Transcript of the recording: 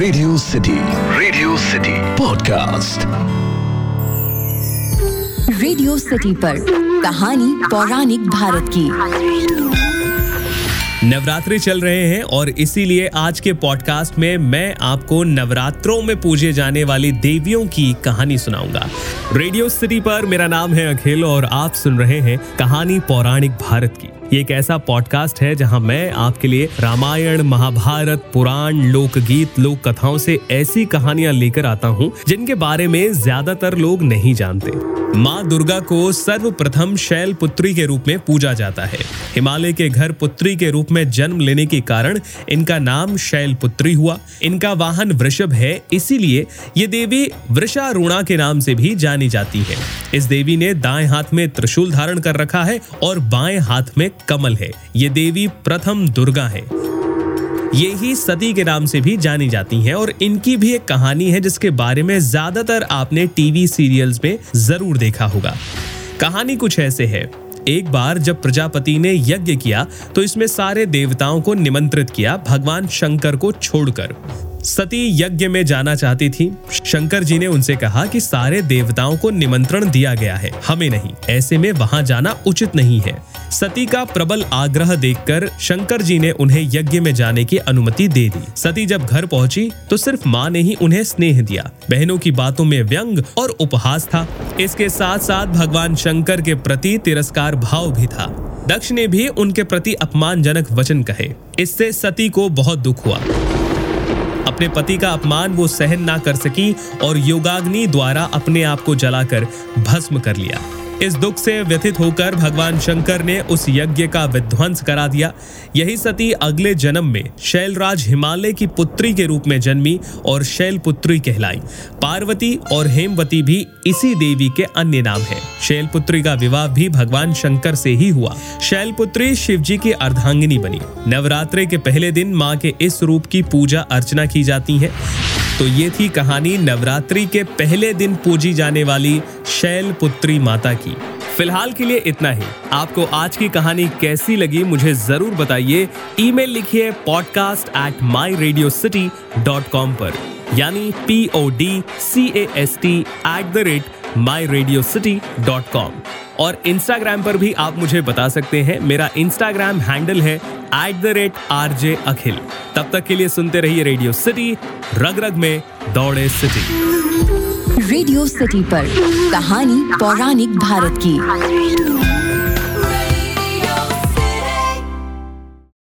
Radio City Radio City podcast Radio City पर कहानी पौराणिक भारत की। नवरात्रि चल रहे हैं और इसीलिए आज के पॉडकास्ट में मैं आपको नवरात्रों में पूजे जाने वाली देवियों की कहानी सुनाऊँगा। रेडियो सिटी पर मेरा नाम है अखिल और आप सुन रहे हैं कहानी पौराणिक भारत की। ये एक ऐसा पॉडकास्ट है जहाँ मैं आपके लिए रामायण, महाभारत, पुराण, लोकगीत लोक कथाओं से ऐसी कहानियाँ लेकर आता हूँ, जिनके बारे में ज़्यादातर लोग नहीं जानते। माँ दुर्गा को सर्वप्रथम शैल पुत्री के रूप में पूजा जाता है। हिमालय के घर पुत्री के रूप में जन्म लेने के कारण इनका नाम शैल पुत्री हुआ। इनका वाहन वृषभ है, इसीलिए ये देवी वृषारूणा के नाम से भी जानी जाती है। इस देवी ने दाएँ हाथ में त्रिशूल धारण कर रखा है और बाएँ हाथ में कमल है। ये देवी प्रथम दुर्गा है। ये ही सती के नाम से भी जानी जाती हैं और इनकी भी एक कहानी है जिसके बारे में ज़्यादातर आपने टीवी सीरियल्स में ज़रूर देखा होगा। कहानी कुछ ऐसे है। एक बार जब प्रजापति ने यज्ञ किया तो इसमें सारे देवताओं को निमंत्रित किया भगवान शंकर को छोड़कर। सती यज्ञ में जाना चाहती थी। शंकर जी ने उनसे कहा कि सारे देवताओं को निमंत्रण दिया गया है। हमें नहीं, ऐसे में वहाँ जाना उचित नहीं है। सती का प्रबल आग्रह देखकर शंकर जी ने उन्हें यज्ञ में जाने की अनुमति दे दी। सती जब घर पहुँची तो सिर्फ़ माँ ने ही उन्हें स्नेह दिया। बहनों की बातों में व्यंग और उपहास था। इसके साथ साथ भगवान शंकर के प्रति तिरस्कार भाव भी था। दक्ष ने भी उनके प्रति अपमानजनक वचन कहे। इससे सती को बहुत दुख हुआ। अपने पति का अपमान वो सहन ना कर सकी और योगाग्नि द्वारा अपने आप को जलाकर भस्म कर लिया। इस दुख से व्यथित होकर भगवान शंकर ने उस यज्ञ का विध्वंस करा दिया। यही सती अगले जन्म में शैलराज हिमालय की पुत्री के रूप में जन्मी और शैल पुत्री कहलाई। पार्वती और हेमवती भी इसी देवी के अन्य नाम है। शैल पुत्री का विवाह भी भगवान शंकर से ही हुआ। शैल पुत्री शिव जी की अर्धांगिनी बनी। नवरात्रे के पहले दिन माँ के इस रूप की पूजा अर्चना की जाती है। तो ये थी कहानी नवरात्रि के पहले दिन पूजी जाने वाली शैल पुत्री माता की। फ़िलहाल के लिए इतना ही। आपको आज की कहानी कैसी लगी मुझे ज़रूर बताइए। ईमेल लिखिए podcast at my Radio City dot com पर। यानी P O D C A S T at the rate my Radio City dot com और इंस्टाग्राम पर भी आप मुझे बता सकते हैं। मेरा इंस्टाग्राम हैंडल है at the rate R J Akhil तब तक के लिए सुनते रहिए रेडियो सिटी रग रग में दौड़े सिटी रेडियो सिटी पर कहानी पौराणिक भारत की।